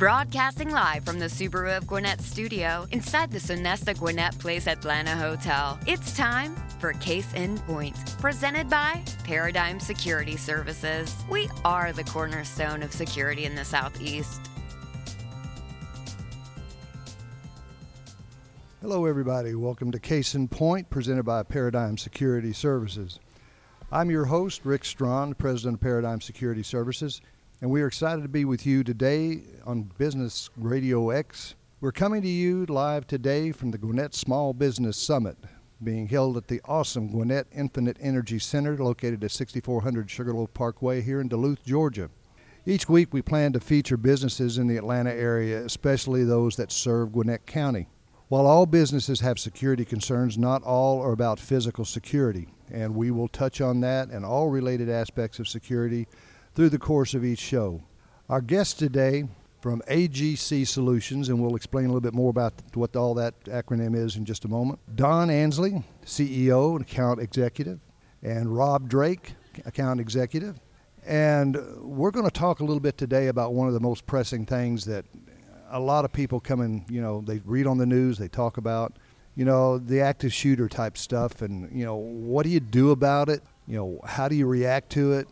Broadcasting live from the Subaru of Gwinnett studio inside the Sonesta Gwinnett Place Atlanta Hotel. It's time for Case in Point, presented by Paradigm Security Services. We are the cornerstone of security in the Southeast. Hello, everybody. Welcome to Case in Point, presented by Paradigm Security Services. I'm your host, Rick Strawn, President of Paradigm Security Services, and we are excited to be with you today on Business Radio X. We're coming to you live today from the Gwinnett Small Business Summit, being held at the awesome Gwinnett Infinite Energy Center located at 6400 Sugarloaf Parkway here in Duluth, Georgia. Each week we plan to feature businesses in the Atlanta area, especially those that serve Gwinnett County. While all businesses have security concerns, not all are about physical security, and we will touch on that and all related aspects of security through the course of each show. Our guest today from AGC Solutions, and we'll explain a little bit more about what all that acronym is in just a moment. Don Ansley, CEO and account executive, and Rob Drake, account executive. And we're going to talk a little bit today about one of the most pressing things that a lot of people come in, you know, they read on the news, they talk about, you know, the active shooter type stuff, and, you know, what do you do about it? You know, how do you react to it?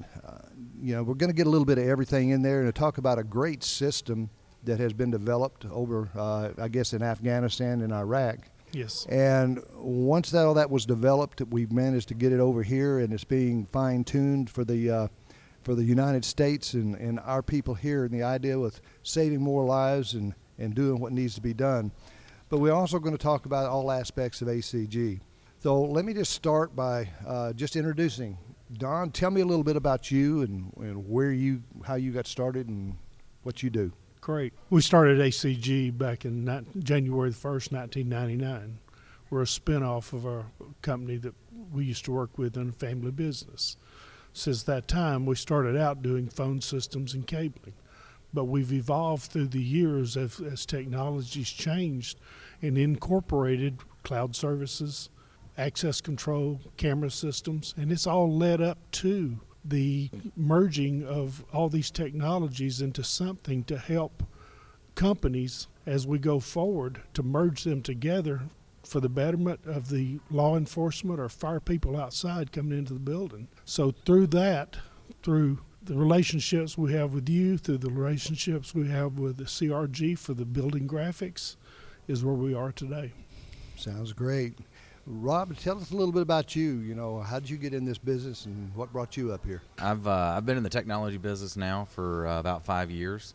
You know, we're going to get a little bit of everything in there and talk about a great system that has been developed over, uh, I guess, in Afghanistan and Iraq. Yes. And once that all that was developed, we've managed to get it over here, and it's being fine tuned for the uh, for the United States and, and our people here, and the idea with saving more lives and and doing what needs to be done. But we're also going to talk about all aspects of ACG. So let me just start by uh, just introducing Don. Tell me a little bit about you and, and where you, how you got started, and what you do. Great. We started ACG back in January the 1st, 1999. We're a spinoff of our company that we used to work with in a family business. Since that time, we started out doing phone systems and cabling, but we've evolved through the years as, as technology's changed and incorporated cloud services, access control, camera systems, and it's all led up to the merging of all these technologies into something to help companies as we go forward to merge them together for the betterment of the law enforcement or fire people outside coming into the building. So through that, through the relationships we have with you, through the relationships we have with the CRG for the building graphics, is where we are today. Sounds great. Rob, tell us a little bit about you. You know, how did you get in this business and what brought you up here? I've uh, I've been in the technology business now for uh, about five years,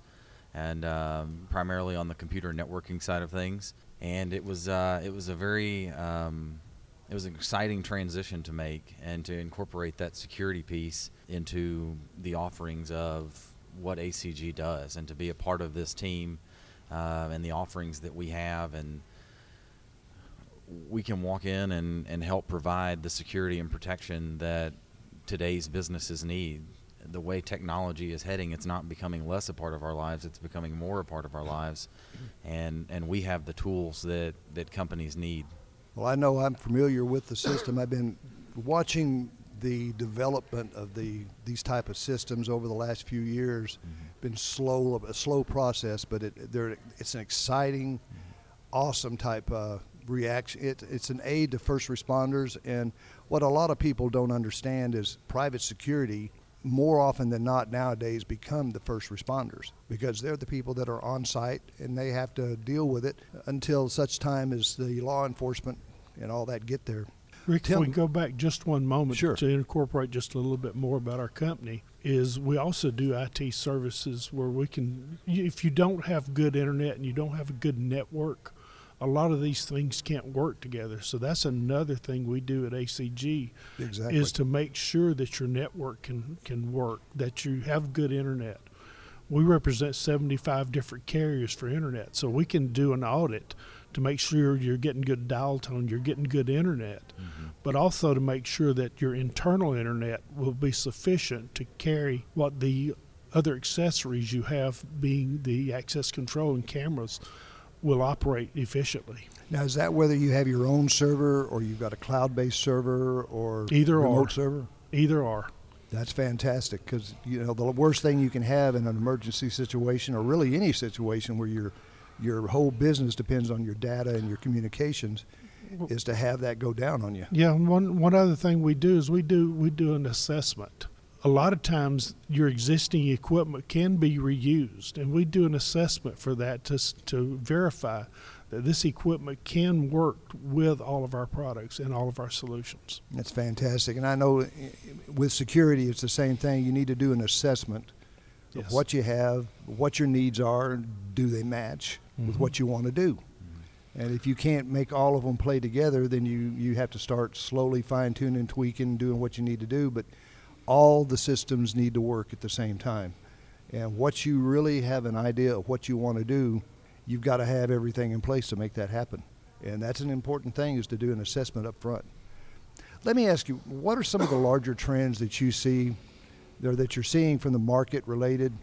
and um, primarily on the computer networking side of things. And it was uh, it was a very um, it was an exciting transition to make and to incorporate that security piece into the offerings of what ACG does, and to be a part of this team uh, and the offerings that we have and we can walk in and, and help provide the security and protection that today's businesses need. The way technology is heading, it's not becoming less a part of our lives, it's becoming more a part of our lives. And, and we have the tools that, that companies need. Well, I know I'm familiar with the system. I've been watching the development of the these type of systems over the last few years. Mm-hmm. Been slow, a slow process, but it it's an exciting, awesome type uh, reaction. It, it's an aid to first responders, and what a lot of people don't understand is private security. More often than not nowadays, become the first responders because they're the people that are on site and they have to deal with it until such time as the law enforcement and all that get there. Rick, Tell if we go back just one moment Sure. to incorporate just a little bit more about our company, is we also do IT services where we can, if you don't have good internet and you don't have a good network, a lot of these things can't work together. So that's another thing we do at ACG Exactly. is to make sure that your network can, can work, that you have good internet. We represent 75 different carriers for internet, so we can do an audit to make sure you're getting good dial tone, you're getting good internet, mm-hmm. but also to make sure that your internal internet will be sufficient to carry what the other accessories you have, being the access control and cameras, will operate efficiently. Now, is that whether you have your own server or you've got a cloud-based server or Either remote or. server? Either or. That's fantastic because you know the worst thing you can have in an emergency situation, or really any situation where your your whole business depends on your data and your communications, is to have that go down on you. Yeah, one one other thing we do is we do we do an assessment. A lot of times, your existing equipment can be reused, and we do an assessment for that to to verify that this equipment can work with all of our products and all of our solutions. That's fantastic. And I know uh, with security, it's the same thing. You need to do an assessment Yes. of what you have, what your needs are, do they match with Mhm. what you want to do. And if you can't make all of them play together, then you, you have to start slowly fine tuning, tweaking, doing what you need to do. But all the systems need to work at the same time. And once you really have an idea of what you want to do, you've got to have everything in place to make that happen. And that's an important thing is to do an assessment up front. Let me ask you, what are some of the larger trends that you see or that you're seeing from the market related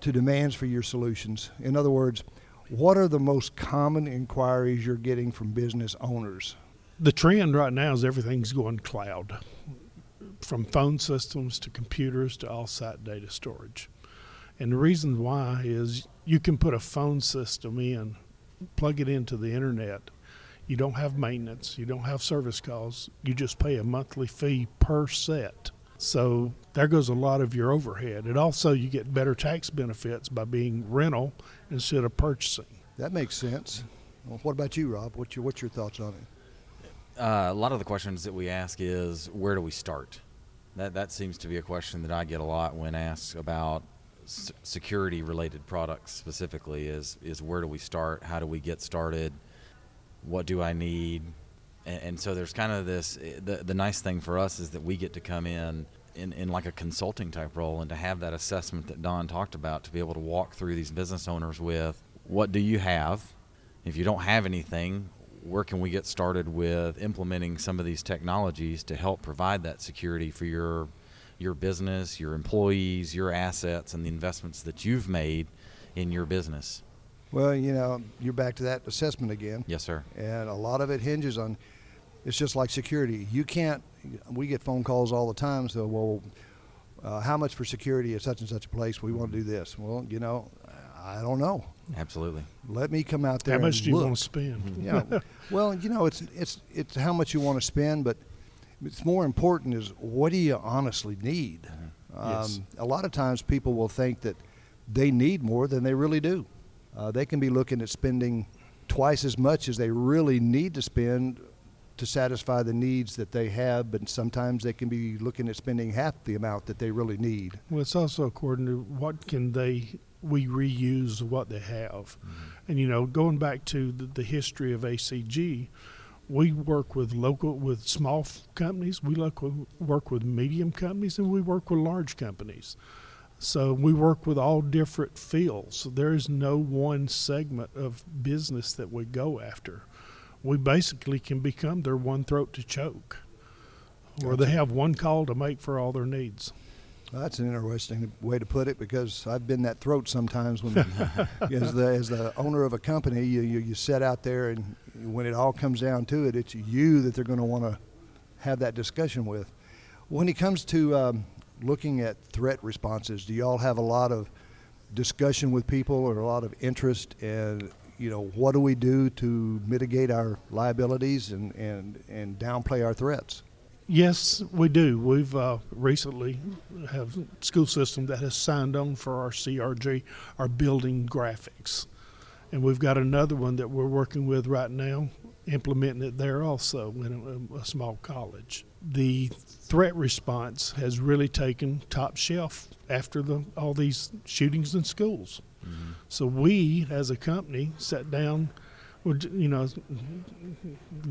to demands for your solutions? In other words, what are the most common inquiries you're getting from business owners? The trend right now is everything's going cloud, from phone systems to computers to all site data storage. And the reason why is you can put a phone system in, plug it into the internet. You don't have maintenance, you don't have service calls, you just pay a monthly fee per set. So there goes a lot of your overhead. And also, you get better tax benefits by being rental instead of purchasing. That makes sense. Well, what about you, Rob? What's your, what's your thoughts on it? Uh, a lot of the questions that we ask is where do we start? That that seems to be a question that I get a lot when asked about s- security related products specifically is is where do we start? How do we get started? What do I need? And, and so there's kind of this eh, the the nice thing for us is that we get to come in in, in like a consulting type role and to have that assessment that Don talked about to be able to walk through these business owners with what do you have? If you don't have anything, where can we get started with implementing some of these technologies to help provide that security for your your business, your employees, your assets, and the investments that you've made in your business? Well, you know, you're back to that assessment again. Yes, sir. and a lot of it hinges on it's just like security you can't we get phone calls all the time so well uh, how much for security at such and such a place we want to do this well you know i don't know Absolutely. let me come out there How much and do you look. want to spend? yeah well you know it's it's it's how much you want to spend but it's more important is what do you honestly need um, Yes. a lot of times people will think that they need more than they really do uh, they can be looking at spending twice as much as they really need to spend to satisfy the needs that they have, but sometimes they can be looking at spending half the amount that they really need. Well, it's also according to what can they we reuse what they have, mm-hmm. and you know, going back to the, the history of ACG, we work with local with small f- companies, we local, work with medium companies, and we work with large companies. So we work with all different fields. There is no one segment of business that we go after. We basically can become their one throat to choke, or they have one call to make for all their needs. Well, that's an interesting way to put it because I've been that throat sometimes when, as the as the owner of a company, you, you you set out there and when it all comes down to it, it's you that they're going to want to have that discussion with. When it comes to um, looking at threat responses, do y'all have a lot of discussion with people or a lot of interest in you know what do we do to mitigate our liabilities and and and downplay our threats? Yes, we do. We've uh, recently have school system that has signed on for our CRG, our building graphics, and we've got another one that we're working with right now, implementing it there also in a, a small college. The threat response has really taken top shelf after the all these shootings in schools. So we, as a company, sat down. would- You know,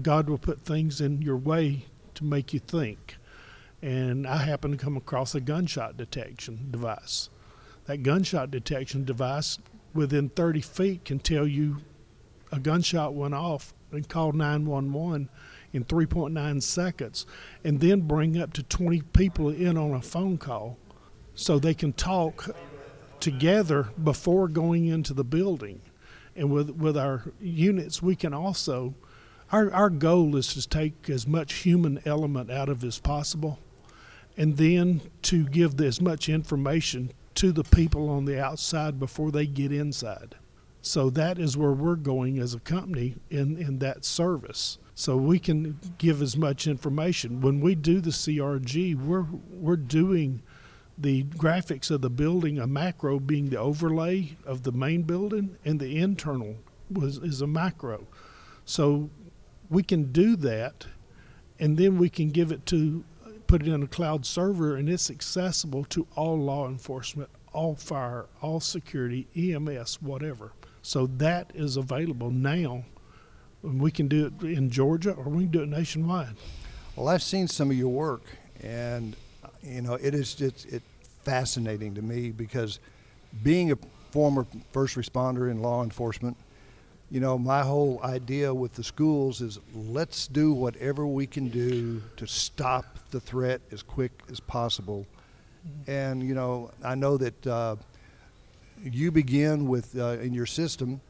God will put things in your way to make you think. And I happened to come across a gunshot detection device. That gunshot detection device, within 30 feet, can tell you a gunshot went off and call 911 in 3.9 seconds, and then bring up to 20 people in on a phone call so they can talk together before going into the building. And with, with our units, we can also, our, our goal is to take as much human element out of as possible. and then to give as much information to the people on the outside before they get inside. So that is where we're going as a company in, in that service. So we can give as much information. When we do the CRG, we're we're doing the graphics of the building, a macro being the overlay of the main building, and the internal was is a macro. So we can do that, and then we can give it to put it in a cloud server, and it's accessible to all law enforcement, all fire, all security, EMS, whatever. So that is available now. And we can do it in Georgia or we can do it nationwide. Well, I've seen some of your work, and you know it is just it fascinating to me because being a former first responder in law enforcement, you know, my whole idea with the schools is let's do whatever we can do to stop the threat as quick as possible. And you know, I know that uh, you begin with uh, in your system,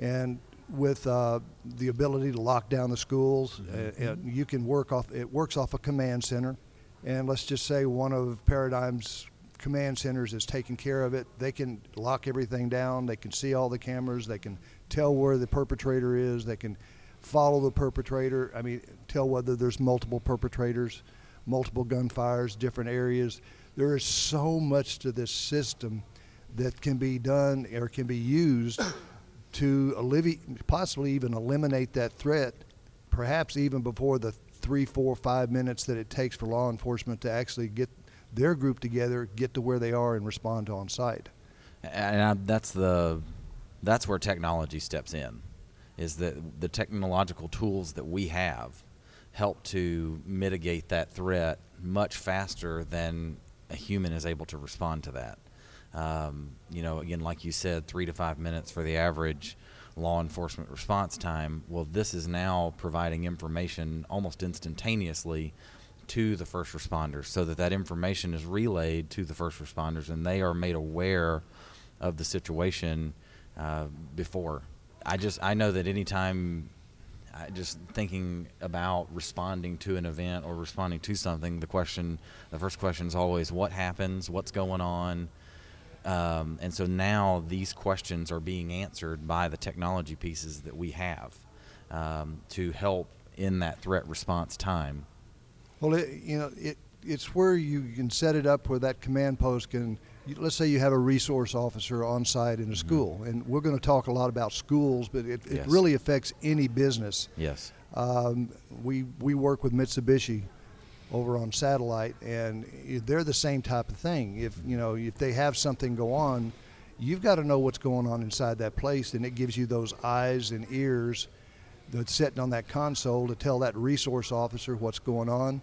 and with uh, the ability to lock down the schools, mm-hmm. and you can work off. It works off a command center, and let's just say one of Paradigm's command centers is taking care of it. They can lock everything down. They can see all the cameras. They can tell where the perpetrator is. They can follow the perpetrator. I mean, tell whether there's multiple perpetrators, multiple gunfires, different areas. There is so much to this system that can be done or can be used to alleviate, possibly even eliminate that threat, perhaps even before the three, four, five minutes that it takes for law enforcement to actually get their group together, get to where they are, and respond to on site. And I, that's the that's where technology steps in, is that the technological tools that we have help to mitigate that threat much faster than a human is able to respond to that. Um, you know, again, like you said, three to five minutes for the average law enforcement response time. Well, this is now providing information almost instantaneously to the first responders so that that information is relayed to the first responders and they are made aware of the situation uh, before. I just I know that anytime I just thinking about responding to an event or responding to something, the question, the first question is always what happens, what's going on, um, and so now these questions are being answered by the technology pieces that we have um, to help in that threat response time. Well, it, you know, it, it's where you can set it up where that command post can. Let's say you have a resource officer on site in a mm-hmm. school, and we're going to talk a lot about schools, but it, it yes. really affects any business. Yes. Um, we we work with Mitsubishi over on satellite, and they're the same type of thing. If you know if they have something go on, you've got to know what's going on inside that place, and it gives you those eyes and ears that's sitting on that console to tell that resource officer what's going on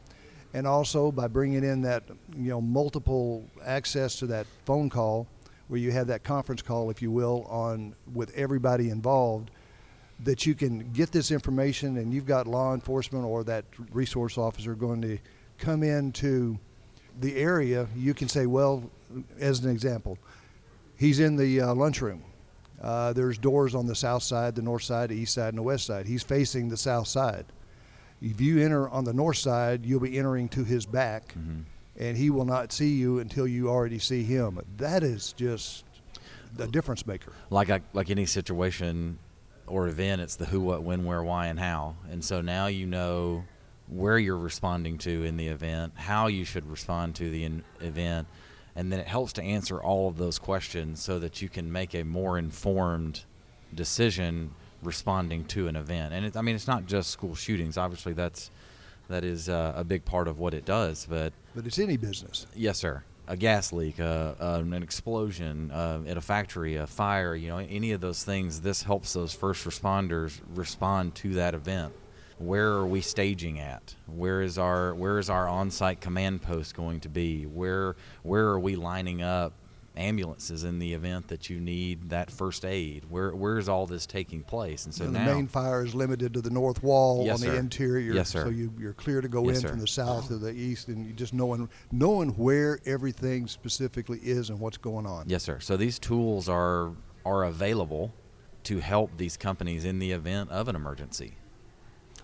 and also by bringing in that you know multiple access to that phone call where you have that conference call if you will on with everybody involved that you can get this information and you've got law enforcement or that resource officer going to come into the area you can say well as an example he's in the uh, lunchroom. Uh, there's doors on the south side the north side the east side and the west side. He's facing the south side if you enter on the north side, you'll be entering to his back, mm-hmm. and he will not see you until you already see him. That is just the difference maker. Like I, like any situation or event, it's the who, what, when, where, why, and how. And so now you know where you're responding to in the event, how you should respond to the in- event, and then it helps to answer all of those questions so that you can make a more informed decision responding to an event. And it, I mean, it's not just school shootings. Obviously, that's that is uh, a big part of what it does. But but it's any business. Yes, sir. A gas leak, uh, uh, an explosion uh, at a factory, a fire. You know, any of those things. This helps those first responders respond to that event. Where are we staging at? Where is our where is our on-site command post going to be? Where where are we lining up ambulances in the event that you need that first aid? Where where is all this taking place? And so and now the main fire is limited to the north wall yes, on sir. the interior. Yes, sir. So you, you're clear to go yes, in sir. from the south to the east, and you just knowing knowing where everything specifically is and what's going on. Yes, sir. So these tools are are available to help these companies in the event of an emergency.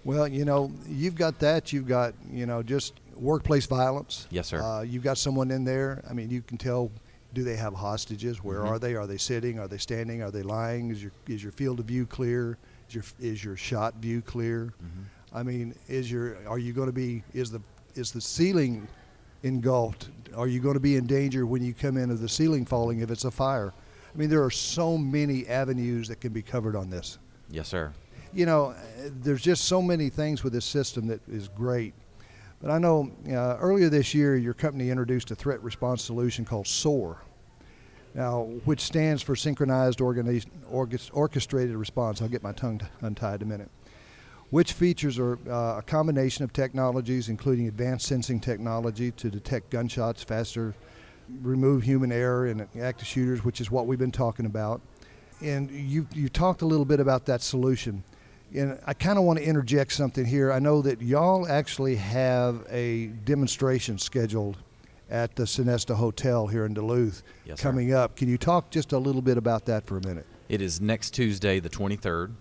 Well, you know, you've got that. You've got, you know, just workplace violence. Yes, sir. Uh, you've got someone in there. I mean, you can tell. Do they have hostages? Where Mhm. are they? Are they sitting? Are they standing? Are they lying? Is your is your field of view clear? Is your is your shot view clear? Mm-hmm. I mean, is your are you going to be is the is the ceiling engulfed? Are you going to be in danger when you come into the ceiling falling if it's a fire? I mean, there are so many avenues that can be covered on this. Yes, sir. You know, there's just so many things with this system that is great. But I know uh, earlier this year, your company introduced a threat response solution called SOAR. Now, which stands for Synchronized Organi- Orchestrated Response. I'll get my tongue untied in a minute. Which features are uh, a combination of technologies, including advanced sensing technology to detect gunshots faster, remove human error in active shooters, which is what we've been talking about. And you you talked a little bit about that solution. And I kind of want to interject something here. I know that y'all actually have a demonstration scheduled at the Sonesta Hotel here in Duluth Yes, sir. coming up. Can you talk just a little bit about that for a minute? It is next Tuesday, the 23rd.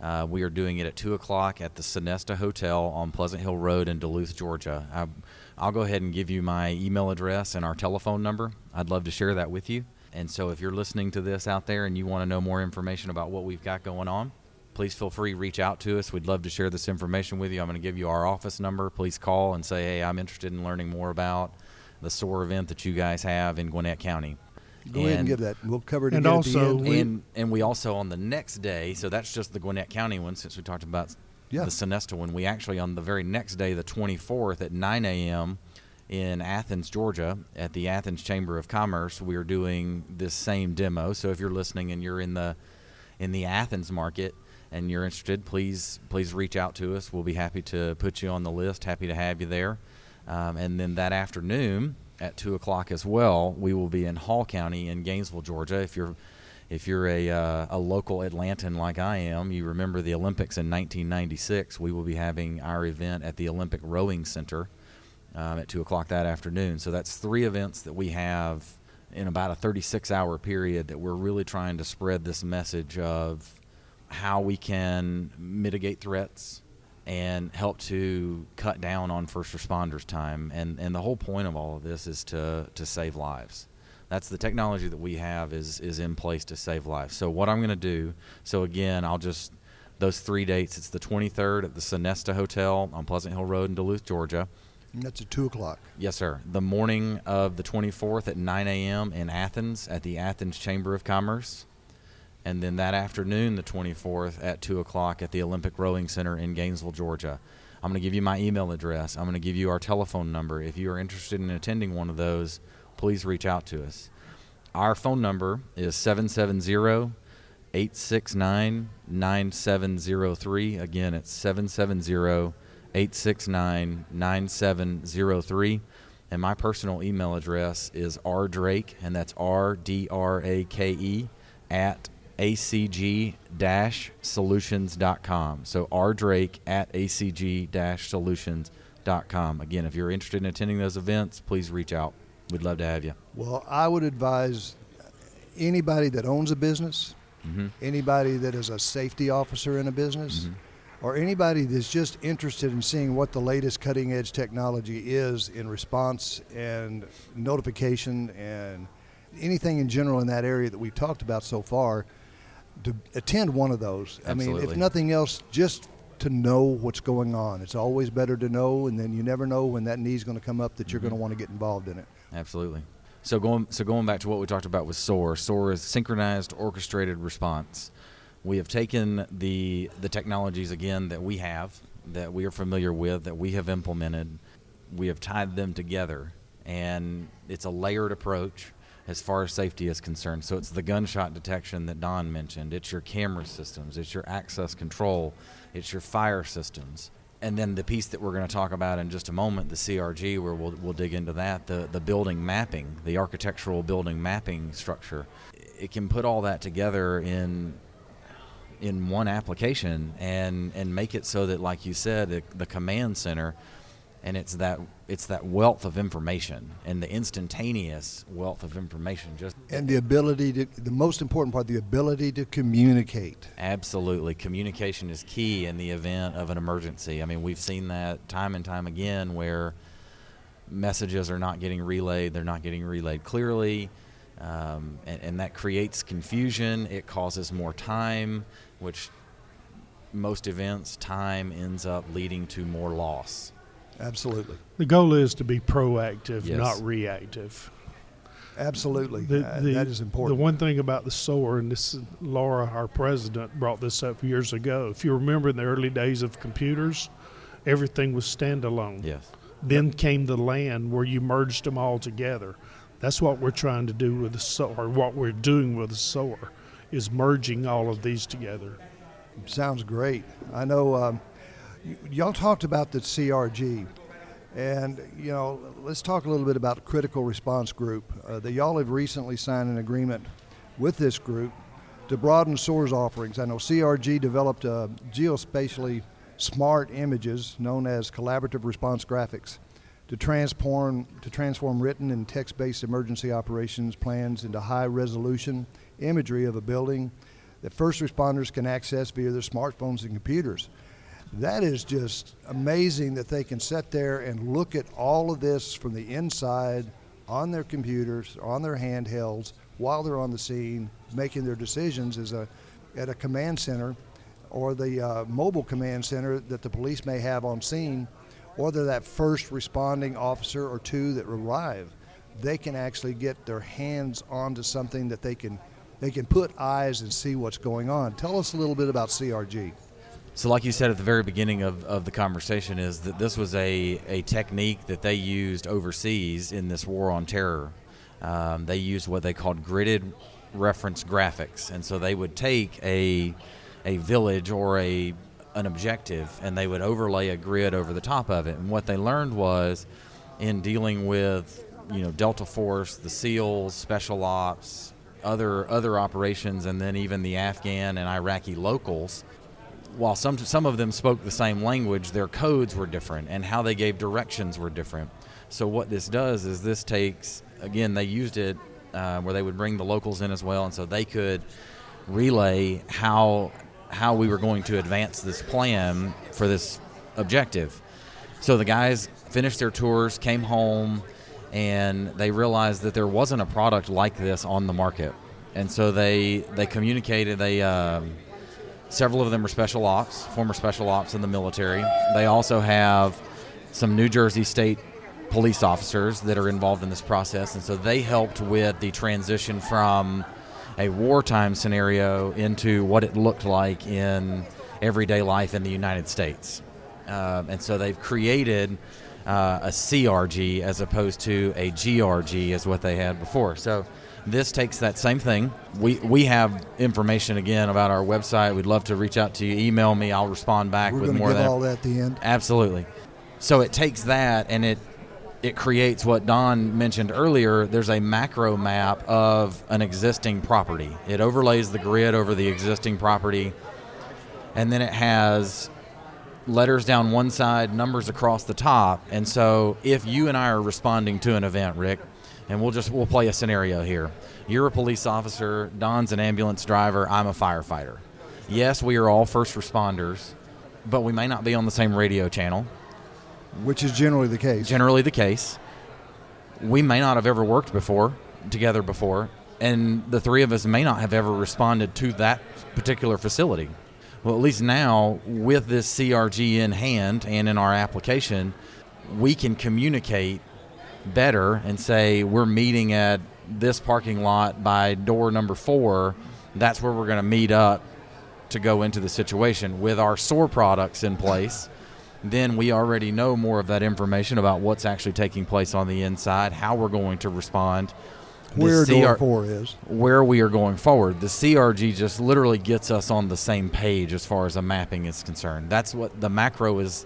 Uh, we are doing it at 2 o'clock at the Sonesta Hotel on Pleasant Hill Road in Duluth, Georgia. I, I'll go ahead and give you my email address and our telephone number. I'd love to share that with you. And so if you're listening to this out there and you want to know more information about what we've got going on, please feel free to reach out to us. We'd love to share this information with you. I'm going to give you our office number. Please call and say, hey, I'm interested in learning more about the SOAR event that you guys have in Gwinnett County. Go ahead and give that. We'll cover it and again also at the end. We- and and we also on the next day, so that's just the Gwinnett County one. Since we talked about Yeah. the Sonesta one, we actually on the very next day, the 24th at 9 a.m. in Athens, Georgia, at the Athens Chamber of Commerce, we are doing this same demo. So if you're listening and you're in the in the Athens market and you're interested, please please reach out to us. We'll be happy to put you on the list. Happy to have you there. Um, and then that afternoon at two o'clock as well, we will be in Hall County in Gainesville, Georgia. If you're if you're a uh, a local Atlantan like I am, you remember the Olympics in 1996. We will be having our event at the Olympic Rowing Center um, at two o'clock that afternoon. So that's three events that we have in about a 36 hour period that we're really trying to spread this message of how we can mitigate threats and help to cut down on first responders time and and the whole point of all of this is to to save lives that's the technology that we have is is in place to save lives so what i'm going to do so again i'll just those three dates it's the 23rd at the sonesta hotel on pleasant hill road in duluth georgia And that's at 2 o'clock. Yes, sir. The morning of the 24th at 9 a.m. in Athens at the Athens Chamber of Commerce. And then that afternoon, the 24th at 2 o'clock at the Olympic Rowing Center in Gainesville, Georgia. I'm going to give you my email address. I'm going to give you our telephone number. If you are interested in attending one of those, please reach out to us. Our phone number is 770 869 9703. Again, it's 770 869 9703. And my personal email address is rdrake, and that's R D R A K E, at acg solutions.com. So rdrake at acg solutions.com. Again, if you're interested in attending those events, please reach out. We'd love to have you. Well, I would advise anybody that owns a business, Mm-hmm. anybody that is a safety officer in a business, or anybody that's just interested in seeing what the latest cutting edge technology is in response and notification and anything in general in that area that we've talked about so far, to attend one of those. I mean, if nothing else, just to know what's going on. It's always better to know, and then you never know when that need's going to come up that you're mm-hmm. going to want to get involved in it. Absolutely. So going so going back to what we talked about with SOAR, SOAR is synchronized orchestrated response. We have taken the the technologies again that we have, that we are familiar with, that we have implemented. We have tied them together, and it's a layered approach as far as safety is concerned. So it's the gunshot detection that Don mentioned. It's your camera systems. It's your access control. It's your fire systems and then the piece that we're going to talk about in just a moment, the CRG, where we'll, we'll dig into that, the, the building mapping, the architectural building mapping structure. It can put all that together in in one application and and make it so that, like you said, the, the command center, and it's that it's that wealth of information and the instantaneous wealth of information. Just And the ability to, the most important part, the ability to communicate. Absolutely. Communication is key in the event of an emergency. I mean, we've seen that time and time again where messages are not getting relayed, they're not getting relayed clearly, um, and, and that creates confusion. It causes more time, which most events, time ends up leading to more loss. Absolutely. The goal is to be proactive, Yes. not reactive. Absolutely. The, Uh, the- that is important. The one thing about the SOAR, and this Laura, our president, brought this up years ago. If you remember in the early days of computers, everything was standalone. Yes. Then came the LAN where you merged them all together. That's what we're trying to do with the SOAR, what we're doing with the SOAR, is merging all of these together. Sounds great. I know um, y- y'all talked about the CRG, and you know, let's talk a little bit about Critical Response Group. Uh, that y'all have recently signed an agreement with this group to broaden SOAR's offerings. I know CRG developed uh, geospatially smart images known as collaborative response graphics to transform to transform written and text-based emergency operations plans into high-resolution imagery of a building that first responders can access via their smartphones and computers. That is just amazing that they can sit there and look at all of this from the inside on their computers, on their handhelds, while they're on the scene, making their decisions as a, at a command center or the uh, mobile command center that the police may have on scene, or they're that first responding officer or two that arrive. They can actually get their hands onto something that they can they can put eyes and see what's going on. Tell us a little bit about CRG. So, like you said at the very beginning of, of the conversation, is that this was a, a technique that they used overseas in this war on terror. Um, they used what they called gridded reference graphics, and so they would take a a village or a an objective, and they would overlay a grid over the top of it. And what they learned was, in dealing with you know Delta Force, the SEALs, Special Ops, other other operations, and then even the Afghan and Iraqi locals while some some of them spoke the same language, their codes were different and how they gave directions were different. So what this does is this takes again they used it uh, where they would bring the locals in as well, and so they could relay how how we were going to advance this plan for this objective. So the guys finished their tours, came home, and they realized that there wasn't a product like this on the market, and so they they communicated they. Um, Several of them are special ops, former special ops in the military. They also have some New Jersey State police officers that are involved in this process, and so they helped with the transition from a wartime scenario into what it looked like in everyday life in the United States. Um, and so they've created uh, a CRG as opposed to a GRG as what they had before. So this takes that same thing. We we have information again about our website. We'd love to reach out to you. Email me. I'll respond back We're with going to more give of all that at the end. Absolutely. So it takes that and it it creates what Don mentioned earlier. There's a macro map of an existing property. It overlays the grid over the existing property, and then it has letters down one side, numbers across the top. And so if you and I are responding to an event, Rick, and we'll just we'll play a scenario here. You're a police officer, Don's an ambulance driver, I'm a firefighter. Yes, we are all first responders, but we may not be on the same radio channel. Which is generally the case. Generally the case. We may not have ever worked before together before, and the three of us may not have ever responded to that particular facility. Well, at least now with this CRG in hand and in our application, we can communicate better and say we're meeting at this parking lot by door number four. That's where we're going to meet up to go into the situation with our SOAR products in place. Then we already know more of that information about what's actually taking place on the inside, how we're going to respond. The Where door CR four is. where we are going forward. The CRG just literally gets us on the same page as far as a mapping is concerned. That's what the macro is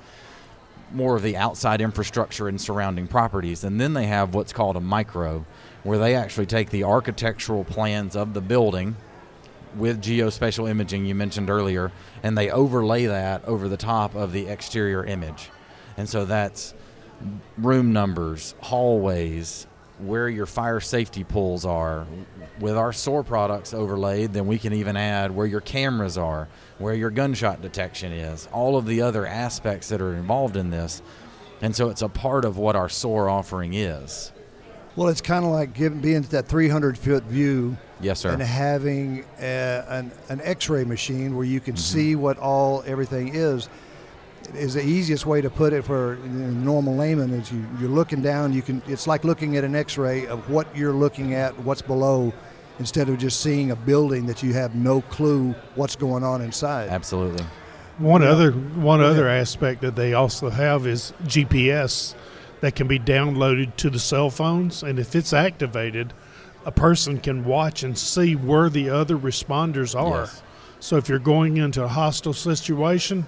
more of the outside infrastructure and surrounding properties. And then they have what's called a micro, where they actually take the architectural plans of the building with geospatial imaging you mentioned earlier, and they overlay that over the top of the exterior image. And so that's room numbers, hallways, where your fire safety pools are. With our SOAR products overlaid, then we can even add where your cameras are, where your gunshot detection is, all of the other aspects that are involved in this. And so it's a part of what our SOAR offering is. Well, it's kind of like giving, being at that 300 foot view Yes, sir. and having a, an, an X-ray machine where you can Mm-hmm. see what all everything is. Is the easiest way to put it for normal layman is you, you're looking down. You can. It's like looking at an X-ray of what you're looking at, what's below, instead of just seeing a building that you have no clue what's going on inside. Absolutely. One Yeah. other one Go other aspect that they also have is GPS that can be downloaded to the cell phones, and if it's activated, a person can watch and see where the other responders are. Yes. So if you're going into a hostile situation,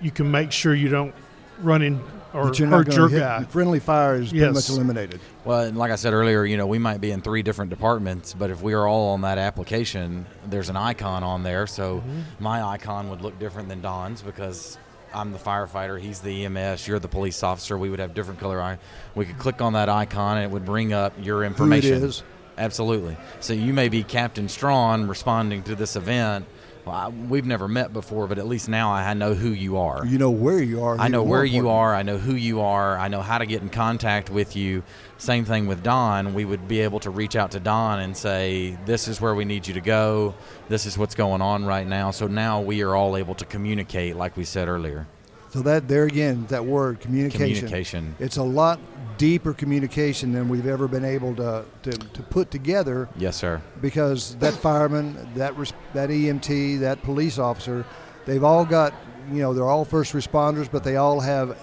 you can make sure you don't run in or But hurt your hit- guy. Friendly fire is pretty much eliminated. Well, and like I said earlier, you know, we might be in three different departments, but if we are all on that application, there's an icon on there. So mm-hmm. my icon would look different than Don's because I'm the firefighter, he's the EMS, you're the police officer. We would have different color eye. We could click on that icon and it would bring up your information. is. Absolutely. So you may be Captain Strawn responding to this event. Well, I, we've never met before, but at least now I know who you are. You know where you are. I know where you are. I know who you are. I know how to get in contact with you. Same thing with Don. We would be able to reach out to Don and say, "This is where we need you to go. This is what's going on right now." So now we are all able to communicate, like we said earlier. So that there again, that word communication. Communication. It's a lot deeper communication than we've ever been able to, to, to put together Yes, sir. because that fireman, that res- that EMT, that police officer, they've all got you know they're all first responders, but they all have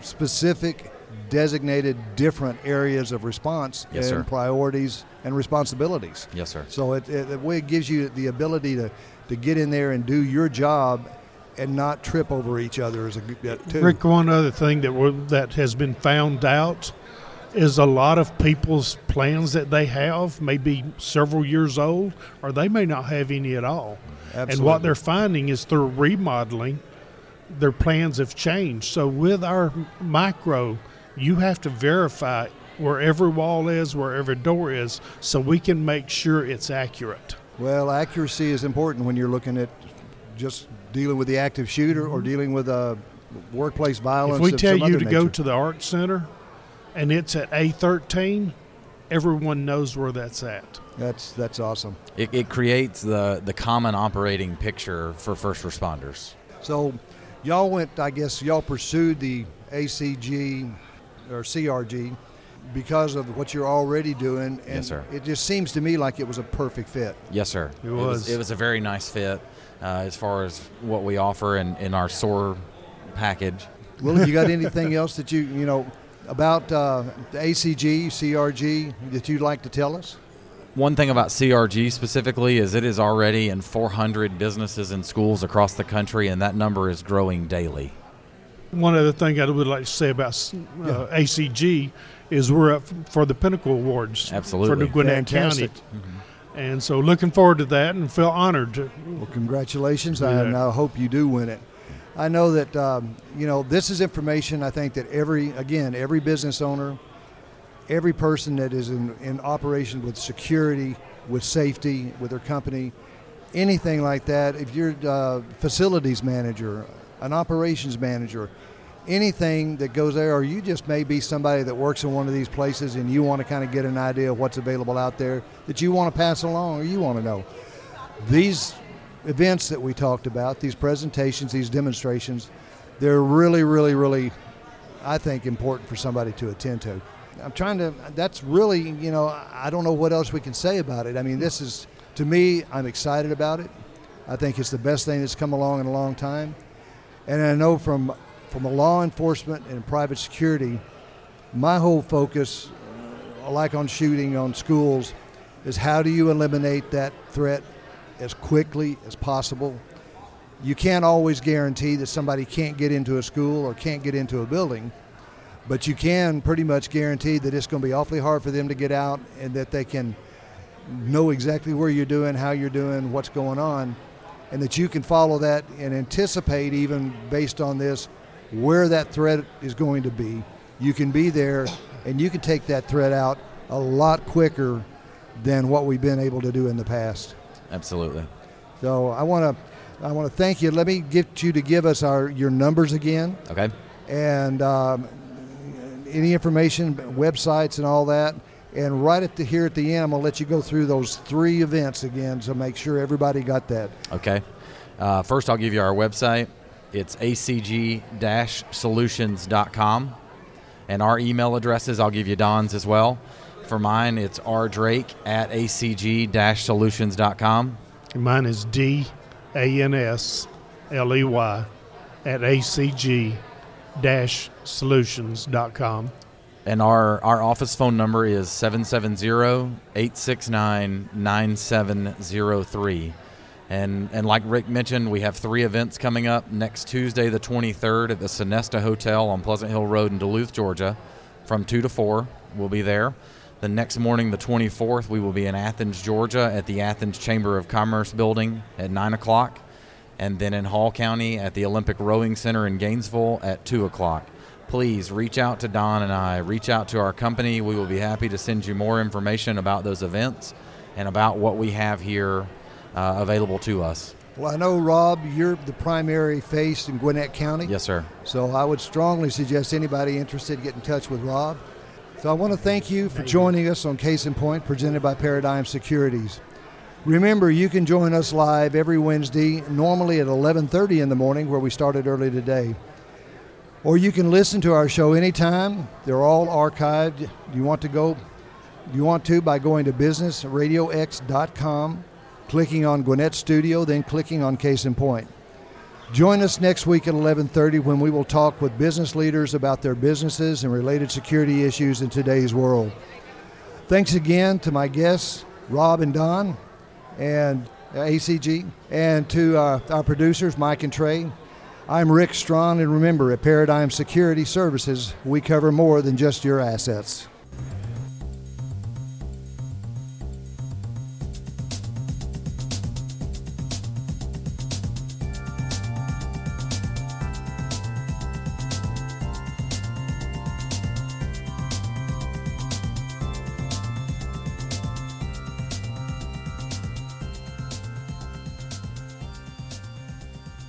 specific, designated, different areas of response Yes, and sir. priorities and responsibilities. Yes, sir. So it, it, it gives you the ability to, to get in there and do your job and not trip over each other as a good that too. Rick, one other thing that that has been found out is a lot of people's plans that they have may be several years old, or they may not have any at all. Absolutely. And what they're finding is through remodeling, their plans have changed. So with our micro, you have to verify where every wall is, where every door is, so we can make sure it's accurate. Well, accuracy is important when you're looking at just dealing with the active shooter or mm-hmm. dealing with a workplace violence. If we tell you other to go to the art center and it's at A13, everyone knows where that's at. that's that's awesome. It, it creates the the common operating picture for first responders. So, y'all went. I guess y'all pursued the ACG or CRG because of what you're already doing, and Yes, sir. it just seems to me like it was a perfect fit. Yes, sir. It was. It was a very nice fit uh, as far as what we offer in, in our SOAR package. Well, you got anything else that you you know about uh, the ACG, CRG that you'd like to tell us? One thing about CRG specifically is it is already in 400 businesses and schools across the country, and that number is growing daily. One other thing I would like to say about uh, ACG is we're up for the Pinnacle Awards for New Gwinnett Fantastic. County. And so looking forward to that and feel honored. Well, congratulations, Yeah. and I hope you do win it. I know that um, you know this is information. I think that every again every business owner, every person that is in, in operation with security, with safety, with their company, anything like that. If you're a facilities manager, an operations manager, anything that goes there, or you just may be somebody that works in one of these places and you want to kind of get an idea of what's available out there that you want to pass along or you want to know. These events that we talked about, these presentations, these demonstrations, they're really, really, really, I think, important for somebody to attend to. I'm trying to, that's really, you know, I don't know what else we can say about it. I mean, this is, to me, I'm excited about it. I think it's the best thing that's come along in a long time. And I know from, from a law enforcement and private security, my whole focus, like on shooting on schools, is how do you eliminate that threat as quickly as possible. You can't always guarantee that somebody can't get into a school or can't get into a building, but you can pretty much guarantee that it's going to be awfully hard for them to get out and that they can know exactly where you're doing, how you're doing, what's going on, and that you can follow that and anticipate, even based on this, where that threat is going to be. You can be there and you can take that threat out a lot quicker than what we've been able to do in the past. Absolutely. So I want to I want to thank you. Let me get you to give us our your numbers again, Okay. and um, any information, websites, and all that. And right at the here at the end, I'm gonna let you go through those three events again to make sure everybody got that. Okay. Uh, first, I'll give you our website. It's acg-solutions.com, and our email addresses. I'll give you Don's as well. For mine, it's rdrake at acg-solutions.com. And mine is D A N S L E Y at acg solutions.com. And our, our office phone number is 770-869-9703. And, and like Rick mentioned, we have three events coming up next Tuesday, the 23rd, at the Sonesta Hotel on Pleasant Hill Road in Duluth, Georgia, from 2 to 4. We'll be there. The next morning, the 24th, we will be in Athens, Georgia, at the Athens Chamber of Commerce building at 9 o'clock. And then in Hall County at the Olympic Rowing Center in Gainesville at 2 o'clock please reach out to Don and I. Reach out to our company. We will be happy to send you more information about those events and about what we have here uh, available to us. Well, I know, Rob, you're the primary face in Gwinnett County. Yes, sir. So I would strongly suggest anybody interested get in touch with Rob. So I want to thank you for joining us on Case in Point, presented by Paradigm Securities. Remember, you can join us live every Wednesday, normally at 11:30 in the morning, where we started early today. Or you can listen to our show anytime. They're all archived. You want to go you want to by going to businessradiox.com, clicking on Gwinnett Studio, then clicking on Case in Point. Join us next week at 11:30 when we will talk with business leaders about their businesses and related security issues in today's world. Thanks again to my guests, Rob and Don, and ACG, and to uh, our producers, Mike and Trey. I'm Rick Strawn, and remember, at Paradigm Security Services, we cover more than just your assets.